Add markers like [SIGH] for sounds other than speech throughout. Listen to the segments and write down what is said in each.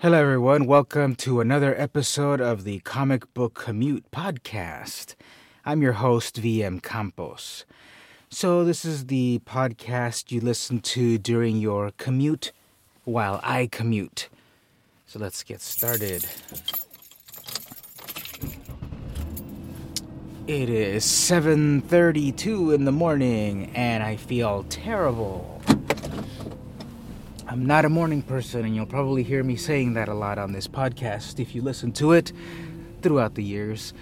Hello, everyone. Welcome to another episode of the Comic Book Commute podcast. I'm your host, VM Campos. So, this is the podcast you listen to during your commute while I commute. So, let's get started. It is 7:32 in the morning and I feel terrible. I'm not a morning person and you'll probably hear me saying that a lot on this podcast if you listen to it throughout the years.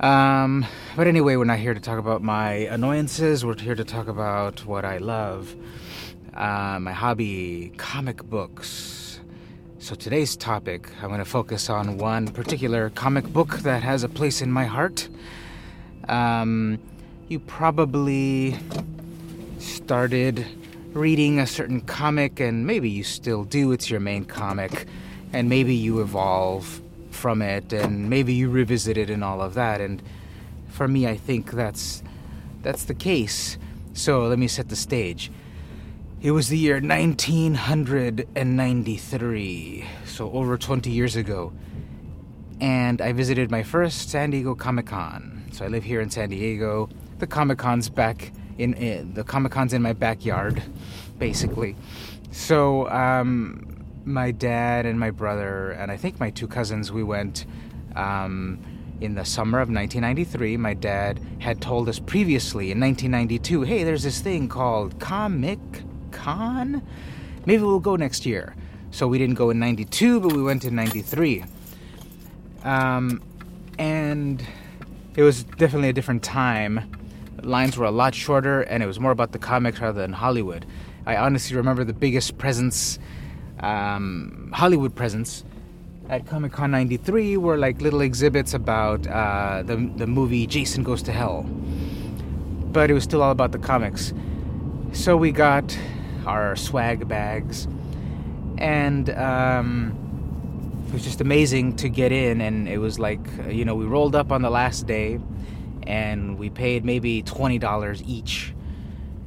Um, but anyway, we're not here to talk about my annoyances. We're here to talk about what I love. Uh, my hobby, comic books. So today's topic, I'm going to focus on one particular comic book that has a place in my heart. Um, you probably started reading a certain comic, and maybe you still do, it's your main comic, and maybe you evolve from it, and maybe you revisit it and all of that. And for me, I think that's that's the case. So let me set the stage. It was the year 1993, so over 20 years ago, and I visited my first San Diego Comic Con. So I live here in San Diego. The Comic Con's back in, in the Comic Con's in my backyard, basically. So um, my dad and my brother and I think my two cousins we went um, in the summer of 1993. My dad had told us previously in 1992, "Hey, there's this thing called Comic Con. Maybe we'll go next year." So we didn't go in 92, but we went in 93. Um, and it was definitely a different time. Lines were a lot shorter, and it was more about the comics rather than Hollywood. I honestly remember the biggest presence, um, Hollywood presence, at Comic Con '93 were like little exhibits about uh, the the movie Jason Goes to Hell, but it was still all about the comics. So we got our swag bags, and um, it was just amazing to get in and it was like you know we rolled up on the last day and we paid maybe $20 each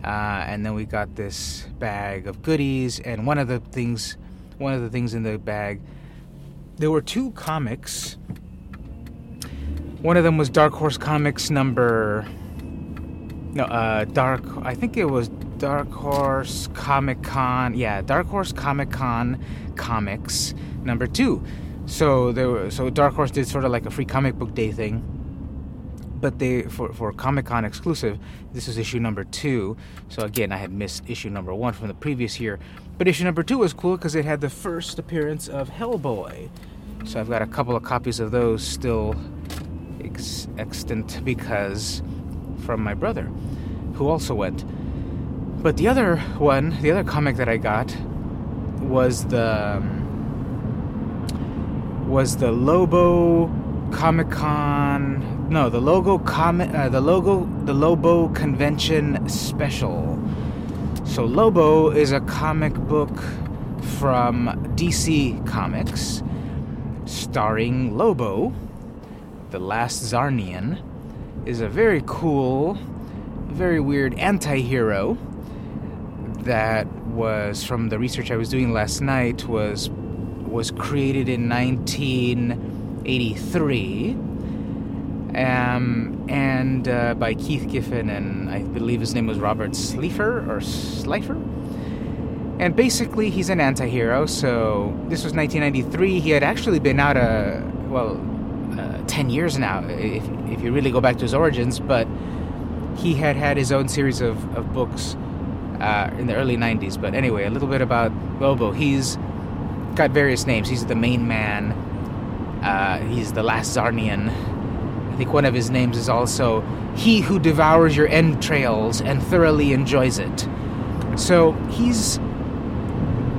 uh, and then we got this bag of goodies and one of the things one of the things in the bag there were two comics one of them was dark horse comics number no uh dark i think it was dark horse comic con yeah dark horse comic con comics number two. So there were, so Dark Horse did sort of like a free comic book day thing. But they for for Comic Con exclusive, this is issue number two. So again, I had missed issue number one from the previous year. But issue number two was cool because it had the first appearance of Hellboy. So I've got a couple of copies of those still ex- extant because from my brother, who also went. But the other one, the other comic that I got was the um, was the Lobo Comic Con. No, the logo comic. Uh, the logo. The Lobo Convention Special. So Lobo is a comic book from DC Comics, starring Lobo, the Last Czarnian, is a very cool, very weird anti-hero that was from the research I was doing last night was was created in 1983 um, and uh, by Keith Giffen and I believe his name was Robert Slifer or Slifer. And basically, he's an anti-hero. So this was 1993. He had actually been out a well, uh, 10 years now, if if you really go back to his origins. But he had had his own series of of books uh, in the early 90s. But anyway, a little bit about Lobo. He's got various names. He's the main man. Uh, he's the last Czarnian. I think one of his names is also He Who Devours Your Entrails and Thoroughly Enjoys It. So he's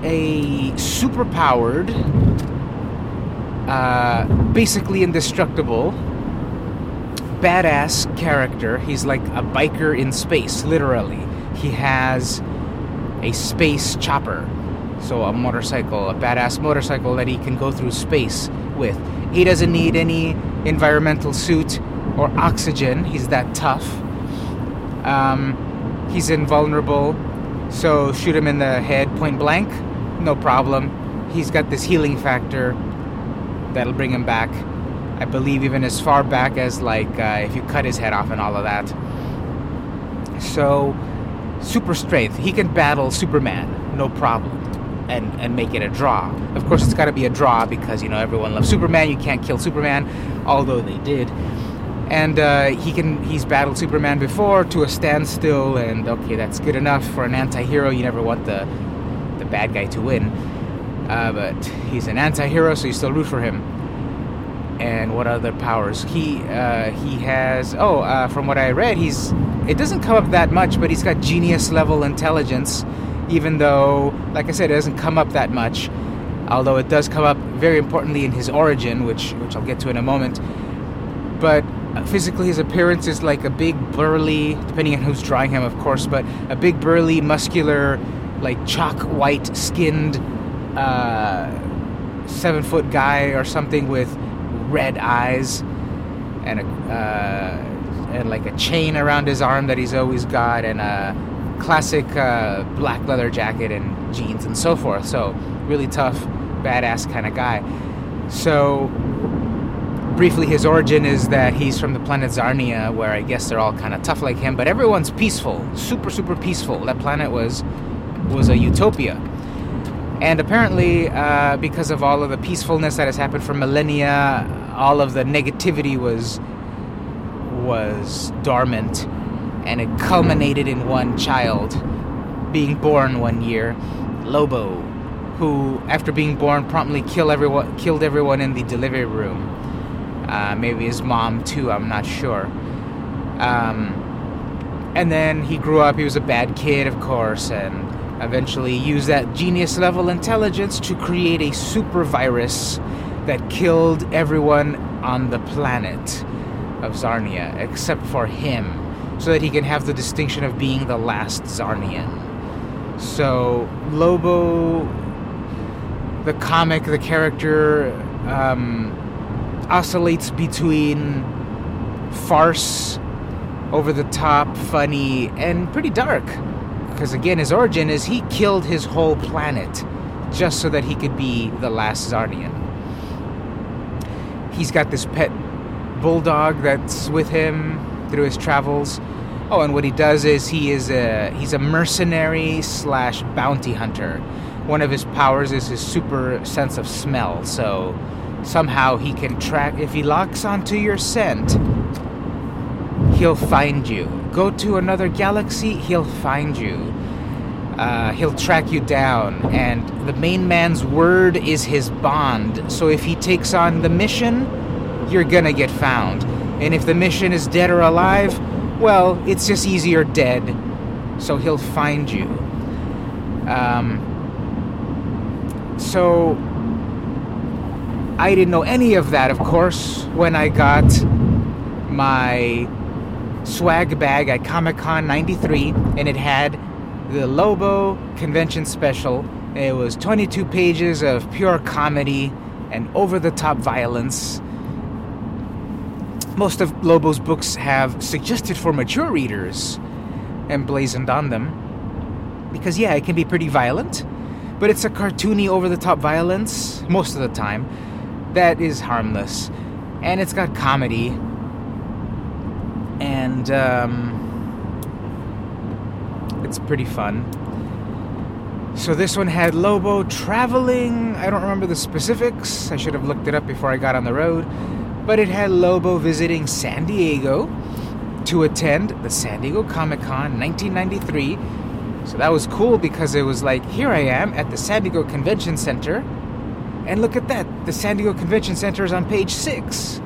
a superpowered, uh, basically indestructible, badass character. He's like a biker in space, literally. He has a space chopper so, a motorcycle, a badass motorcycle that he can go through space with. He doesn't need any environmental suit or oxygen, he's that tough. Um, he's invulnerable, so shoot him in the head point blank, no problem. he's got this healing factor that'll bring him back. I believe even as far back as like uh, if you cut his head off and all of that. So, super strength. He can battle Superman, no problem, and and make it a draw. Of course, it's got to be a draw because you know everyone loves Superman. You can't kill Superman, although they did. And uh, he can he's battled Superman before to a standstill, and okay, that's good enough for an anti-hero. You never want the the bad guy to win, uh, but he's an anti-hero, so you still root for him and what other powers he uh, he has oh uh, from what i read he's it doesn't come up that much but he's got genius level intelligence even though like i said it doesn't come up that much although it does come up very importantly in his origin which which i'll get to in a moment. But uh, physically his appearance is like a big burly depending on who's drawing him of course but a big burly muscular like chalk white skinned uh, seven foot guy or something with red eyes and a uh, and like a chain around his arm that he's always got and a classic uh, black leather jacket and jeans and so forth. So really tough, badass kind of guy. So briefly, his origin is that he's from the planet Czarnia, where I guess they're all kind of tough like him, but everyone's peaceful, super super peaceful. That planet was was a utopia. And apparently, uh, because of all of the peacefulness that has happened for millennia, all of the negativity was was dormant, and it culminated in one child being born one year, Lobo, who, after being born, promptly killed everyone killed everyone in the delivery room. Uh, maybe his mom too. I'm not sure. Um, and then he grew up. He was a bad kid, of course, and eventually used that genius level intelligence to create a super virus that killed everyone on the planet of Czarnia except for him, so that he can have the distinction of being the last Czarnian. So, Lobo, the comic, the character, um, oscillates between farce, over the top, funny, and pretty dark because again, his origin is he killed his whole planet just so that he could be the last Czarnian. He's got this pet bulldog that's with him through his travels. Oh, and what he does is he is a he's a mercenary slash bounty hunter. One of his powers is his super sense of smell. So somehow he can track if he locks onto your scent, he'll find you. Go to another galaxy, he'll find you. Uh, he'll track you down, and the main man's word is his bond. So if he takes on the mission, you're gonna get found. And if the mission is dead or alive, well, it's just easier dead. So he'll find you. Um, so I didn't know any of that, of course, when I got my swag bag at Comic Con 93, and it had the Lobo convention special. It was 22 pages of pure comedy and over the top violence. Most of Lobo's books have suggested for mature readers emblazoned on them. Because, yeah, it can be pretty violent, but it's a cartoony, over the top violence most of the time that is harmless. And it's got comedy and um, it's pretty fun. So this one had Lobo traveling. I don't remember the specifics. I should have looked it up before I got on the road. But it had Lobo visiting San Diego to attend the San Diego Comic Con 1993. So that was cool because it was like, here I am at the San Diego Convention Center. And look at that, the San Diego Convention Center is on page six.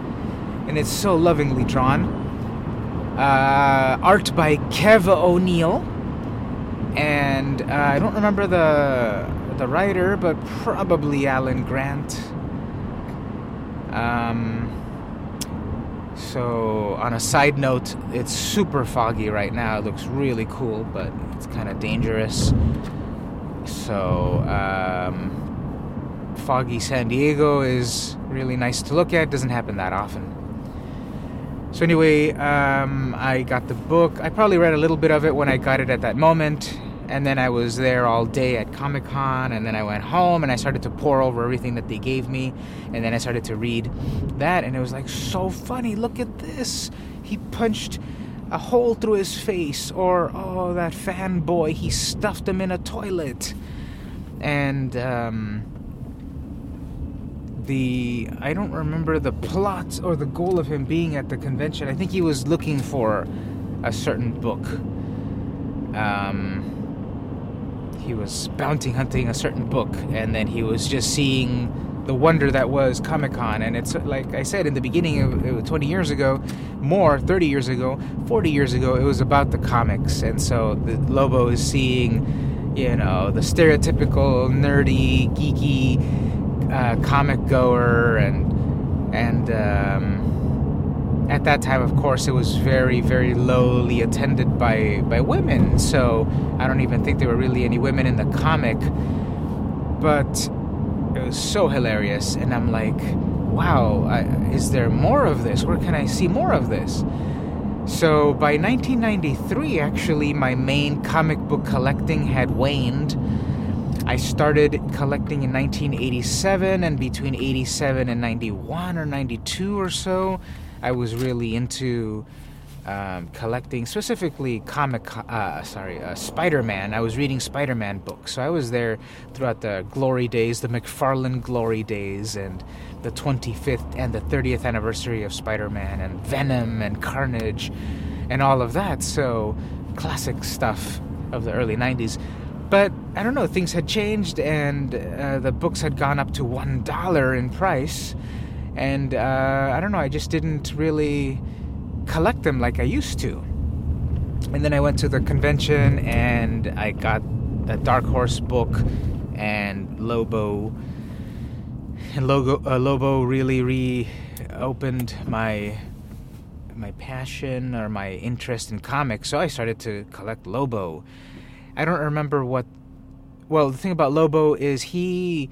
And it's so lovingly drawn. Uh, art by Kev O'Neill, and uh, I don't remember the the writer, but probably Alan Grant. Um, so, on a side note, it's super foggy right now. It looks really cool, but it's kind of dangerous. So, um, foggy San Diego is really nice to look at. Doesn't happen that often. So anyway, um, I got the book. I probably read a little bit of it when I got it at that moment, and then I was there all day at Comic Con, and then I went home and I started to pore over everything that they gave me, and then I started to read that, and it was like so funny. Look at this. He punched a hole through his face, or oh, that fanboy, he stuffed him in a toilet. And um, the I don't remember the plot or the goal of him being at the convention. I think he was looking for a certain book. Um, he was bounty hunting a certain book, and then he was just seeing the wonder that was Comic Con. And it's like I said in the beginning of it was 20 years ago, more 30 years ago, 40 years ago, it was about the comics. And so the Lobo is seeing, you know, the stereotypical nerdy, geeky uh, comic goer, and and um, at that time, of course, it was very, very lowly attended by by women. So I don't even think there were really any women in the comic, but it was so hilarious, and I'm like, wow, I, is there more of this? Where can I see more of this? So by 1993, actually, my main comic book collecting had waned. I started collecting in 1987, and between 87 and 91 or 92 or so, I was really into um, collecting specifically comic, uh, sorry, uh, Spider-Man. I was reading Spider-Man books, so I was there throughout the glory days, the McFarlane glory days, and the 25th and the 30th anniversary of Spider-Man, and Venom and Carnage, and all of that. So classic stuff of the early 90s. But I don't know, things had changed, and uh, the books had gone up to one dollar in price, and uh, I don't know, I just didn't really collect them like I used to. And then I went to the convention and I got a Dark Horse book and Lobo. And Logo, uh, Lobo really reopened my my passion or my interest in comics, so I started to collect Lobo. I don't remember what. Well, the thing about Lobo is he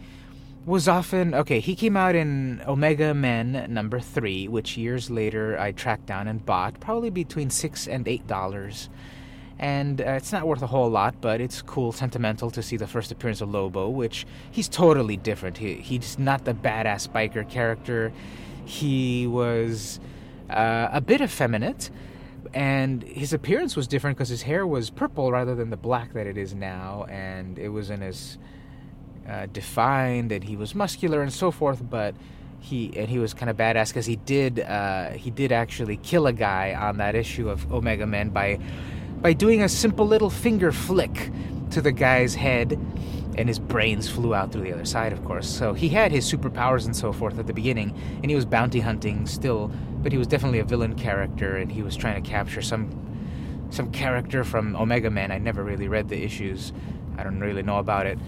was often okay. He came out in Omega Men number three, which years later I tracked down and bought, probably between six and eight dollars. And uh, it's not worth a whole lot, but it's cool, sentimental to see the first appearance of Lobo, which he's totally different. He, he's not the badass biker character. He was uh, a bit effeminate, and his appearance was different because his hair was purple rather than the black that it is now, and it was in his uh, defined and he was muscular and so forth, but he and he was kind of badass because he did uh, he did actually kill a guy on that issue of Omega Men by by doing a simple little finger flick to the guy's head, and his brains flew out through the other side, of course. So he had his superpowers and so forth at the beginning, and he was bounty hunting still, but he was definitely a villain character, and he was trying to capture some some character from Omega Men. I never really read the issues. I don't really know about it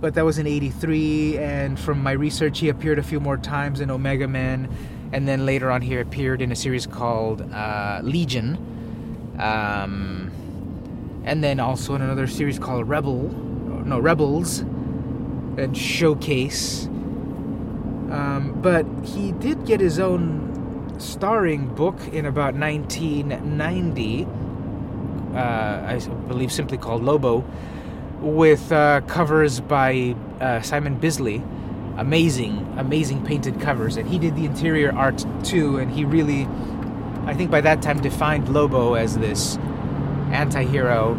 but that was in 83 and from my research he appeared a few more times in Omega Men and then later on he appeared in a series called uh, legion um, and then also in another series called rebel no rebels and showcase. Um, but he did get his own starring book in about 1990 uh, i believe simply called lobo with uh, covers by uh, Simon Bisley. Amazing, amazing painted covers. And he did the interior art too. And he really, I think by that time, defined Lobo as this anti hero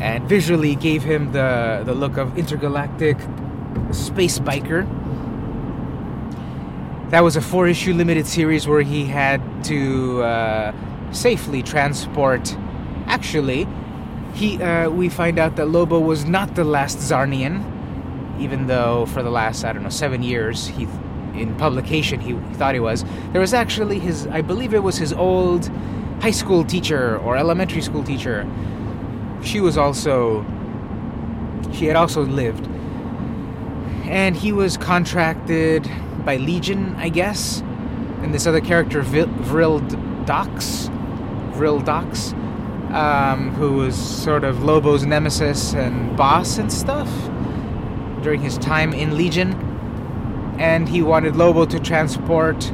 and visually gave him the, the look of intergalactic space biker. That was a four issue limited series where he had to uh, safely transport, actually, he uh, we find out that Lobo was not the last Czarnian, even though for the last I don't know seven years he in publication he, thought he was. There was actually his I believe it was his old high school teacher or elementary school teacher. She was also she had also lived, and he was contracted by Legion, I guess, and this other character Vril Dox, Vril Dox um, who was sort of Lobo's nemesis and boss and stuff during his time in Legion. And he wanted Lobo to transport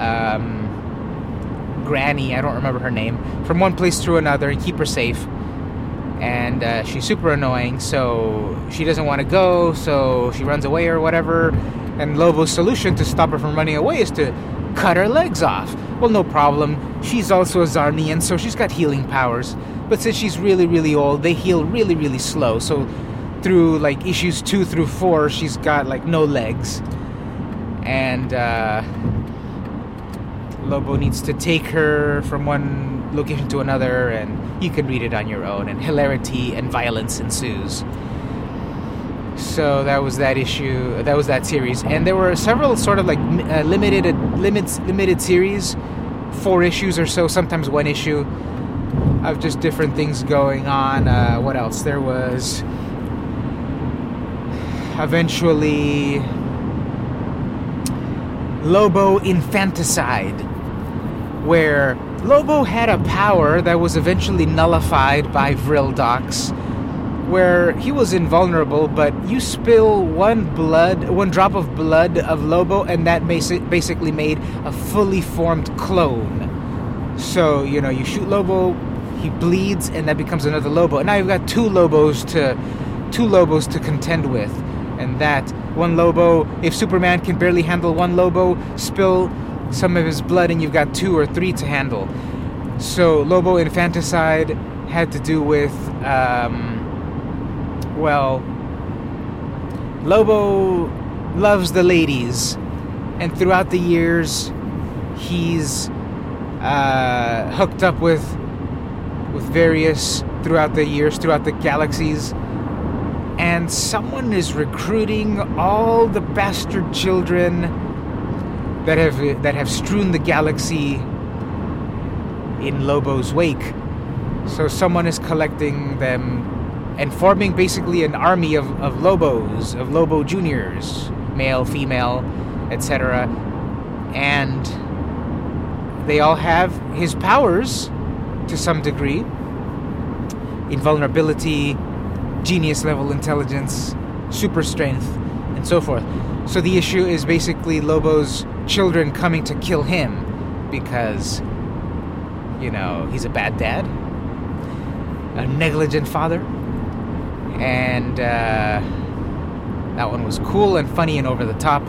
um, Granny, I don't remember her name, from one place to another and keep her safe. And uh, she's super annoying, so she doesn't want to go, so she runs away or whatever. And Lobo's solution to stop her from running away is to cut her legs off. Well, no problem. She's also a Czarnian, so she's got healing powers. But since she's really, really old, they heal really, really slow. So through like issues two through four, she's got like no legs. And uh, Lobo needs to take her from one location to another, and you can read it on your own. And hilarity and violence ensues. So that was that issue. That was that series, and there were several sort of like uh, limited limits limited series, four issues or so, sometimes one issue of just different things going on. Uh, what else? There was eventually Lobo Infanticide, where Lobo had a power that was eventually nullified by Vril Dox, where he was invulnerable, but you spill one blood, one drop of blood of Lobo, and that basically made a fully formed clone. So, you know, you shoot Lobo, he bleeds, and that becomes another Lobo. And now you've got two Lobos to two Lobos to contend with. And that one Lobo, if Superman can barely handle one Lobo, spill some of his blood and you've got two or three to handle. So Lobo infanticide had to do with, um, well, Lobo loves the ladies, and throughout the years, he's uh, hooked up with with various throughout the years, throughout the galaxies, and someone is recruiting all the bastard children that have that have strewn the galaxy in Lobo's wake. So someone is collecting them and forming basically an army of, of Lobos, of Lobo Juniors, male, female, etc. And they all have his powers to some degree invulnerability, genius level intelligence, super strength, and so forth. So the issue is basically Lobo's children coming to kill him because, you know, he's a bad dad, a negligent father, and uh, that one was cool and funny and over the top.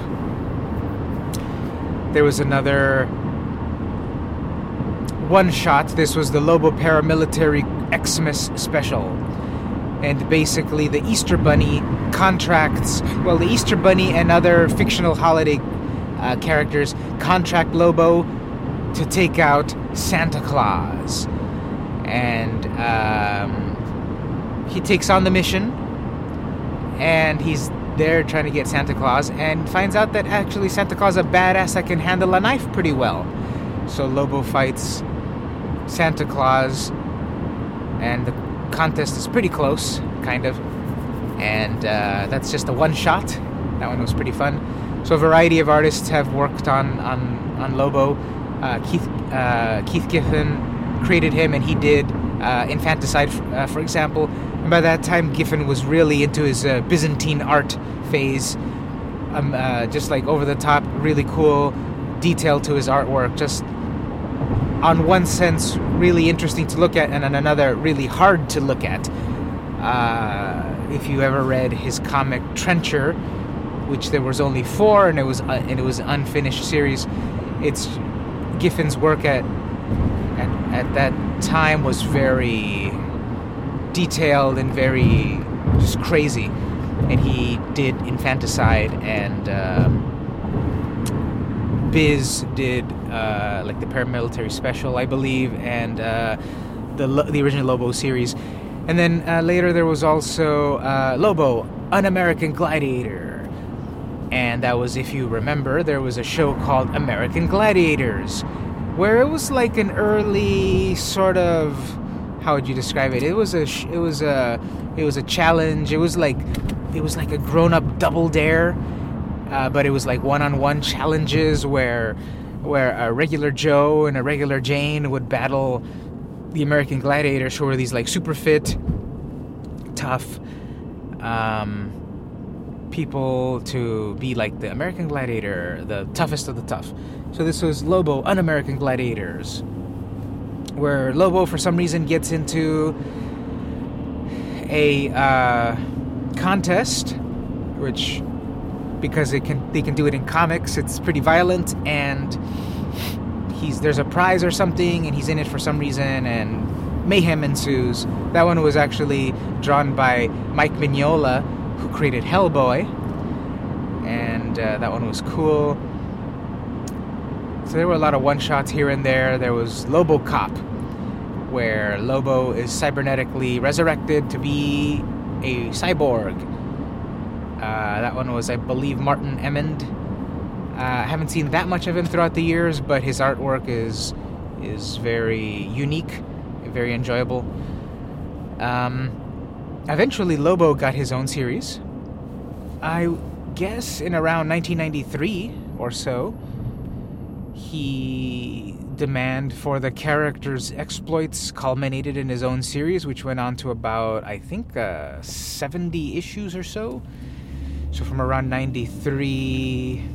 There was another one shot. This was the Lobo paramilitary Xmas special. And basically, the Easter Bunny contracts, well, the Easter Bunny and other fictional holiday uh, characters contract Lobo to take out Santa Claus. And um, he takes on the mission, and he's there trying to get Santa Claus, and finds out that actually Santa Claus is a badass that can handle a knife pretty well. So Lobo fights Santa Claus, and the contest is pretty close, kind of. And uh, that's just a one shot. That one was pretty fun. So a variety of artists have worked on on on Lobo. Uh, Keith uh, Keith Giffen created him, and he did uh, Infanticide, uh, for example. And by that time, Giffen was really into his uh, Byzantine art phase. Um, just like over the top, really cool detail to his artwork. Just on one sense really interesting to look at and on another really hard to look at uh, if you ever read his comic trencher which there was only four and it was uh, and it was unfinished series it's giffen's work at, at at that time was very detailed and very just crazy and he did infanticide and uh, biz did uh, like the paramilitary special, I believe, and uh, the the original Lobo series. And then uh, later there was also uh, Lobo, An American Gladiator. And that was, if you remember, there was a show called American Gladiators, where it was like an early sort of how would you describe it? It was a it was a it was a challenge. It was like it was like a grown up double dare, uh, but it was like one on one challenges where where a regular Joe and a regular Jane would battle the American Gladiators, who were these like super fit, tough um, people to be like the American Gladiator, the toughest of the tough. So this was Lobo, un American Gladiators. Where Lobo, for some reason, gets into a uh, contest, which because they can they can do it in comics, it's pretty violent, and he's there's a prize or something, and he's in it for some reason, and mayhem ensues. That one was actually drawn by Mike Mignola, who created Hellboy, and uh, that one was cool. So there were a lot of one shots here and there. There was Lobo Cop, where Lobo is cybernetically resurrected to be a cyborg. Uh, that one was, I believe, Martin Emond. Uh, I haven't seen that much of him throughout the years, but his artwork is is very unique, very enjoyable. Um, eventually, Lobo got his own series. I guess in around 1993 or so he demand for the character's exploits culminated in his own series, which went on to about, I think, uh, 70 issues or so. So from around 93,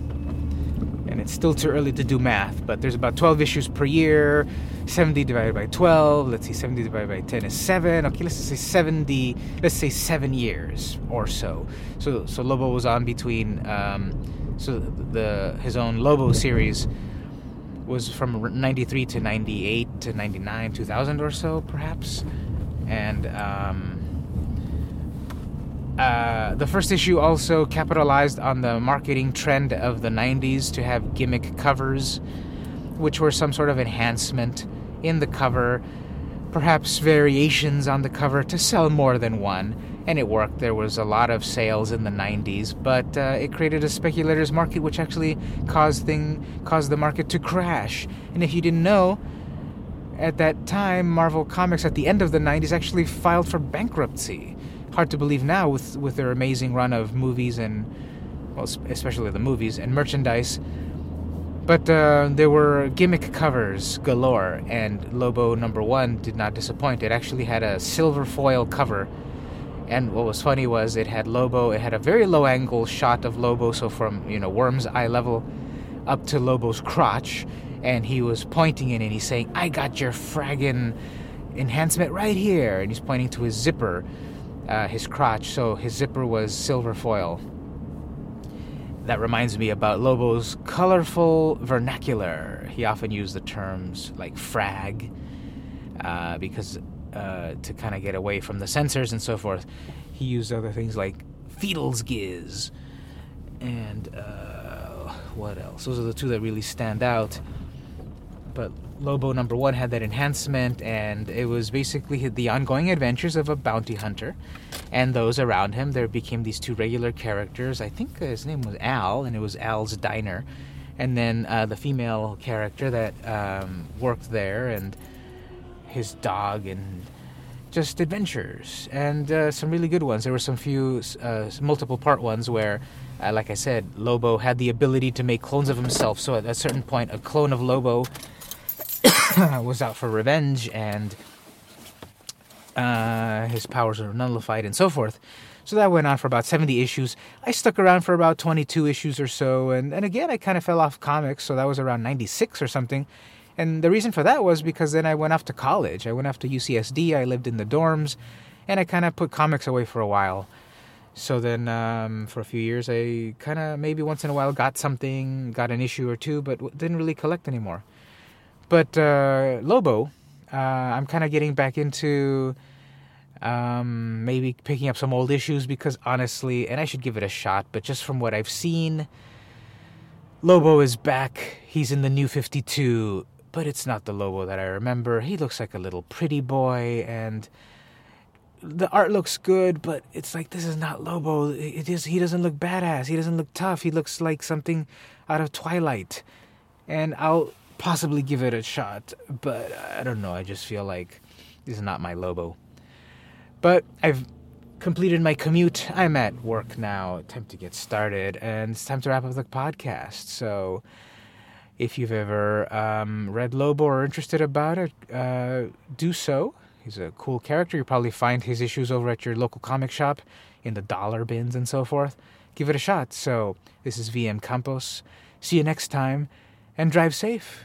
and it's still too early to do math, but there's about 12 issues per year. 70 divided by 12, let's see, 70 divided by 10 is 7. Okay, let's say 70, let's say 7 years or so. So, so Lobo was on between, um, so the his own Lobo series was from 93 to 98 to 99 2000 or so perhaps. And um, uh, the first issue also capitalized on the marketing trend of the 90s to have gimmick covers which were some sort of enhancement in the cover perhaps variations on the cover to sell more than one and it worked. There was a lot of sales in the 90s, but uh, it created a speculator's market, which actually caused thing caused the market to crash. And if you didn't know, at that time, Marvel Comics at the end of the 90s actually filed for bankruptcy. Hard to believe now with with their amazing run of movies and well, especially the movies and merchandise. But uh, there were gimmick covers galore, and Lobo number one did not disappoint. It actually had a silver foil cover and what was funny was it had Lobo. It had a very low angle shot of Lobo, so from you know Worm's eye level up to Lobo's crotch, and he was pointing in and he's saying, "I got your fraggin' enhancement right here," and he's pointing to his zipper, uh, his crotch. So his zipper was silver foil. That reminds me about Lobo's colorful vernacular. He often used the terms like frag, uh, because uh, to kind of get away from the censors and so forth. He used other things like Fiedelsgiz and uh, what else? Those are the two that really stand out. But Lobo number one had that enhancement, and it was basically the ongoing adventures of a bounty hunter and those around him. There became these two regular characters. I think his name was Al, and it was Al's Diner. And then uh, the female character that um, worked there, and his dog and just adventures and uh, some really good ones. There were some few uh, multiple part ones where, uh, like I said, Lobo had the ability to make clones of himself. So at a certain point, a clone of Lobo [COUGHS] was out for revenge and uh, his powers were nullified and so forth. So that went on for about 70 issues. I stuck around for about 22 issues or so. And, and again, I kind of fell off comics. So that was around 96 or something. And the reason for that was because then I went off to college. I went off to UCSD. I lived in the dorms, and I kind of put comics away for a while. So then, um, for a few years, I kind of maybe once in a while got something, got an issue or two, but didn't really collect anymore. But uh, Lobo, uh, I'm kind of getting back into um, maybe picking up some old issues because honestly, and I should give it a shot, but just from what I've seen, Lobo is back. He's in the new 52 but it's not the Lobo that I remember. He looks like a little pretty boy, and the art looks good, but it's like this is not Lobo. It is. He doesn't look badass. He doesn't look tough. He looks like something out of Twilight, and I'll possibly give it a shot, but I don't know. I just feel like this is not my Lobo. But I've completed my commute. I'm at work now. Time to get started, and it's time to wrap up the podcast. So if you've ever um, read Lobo or are interested about it, uh, do so. He's a cool character. You'll probably find his issues over at your local comic shop in the dollar bins and so forth. Give it a shot. So, this is VM Campos. See you next time and drive safe.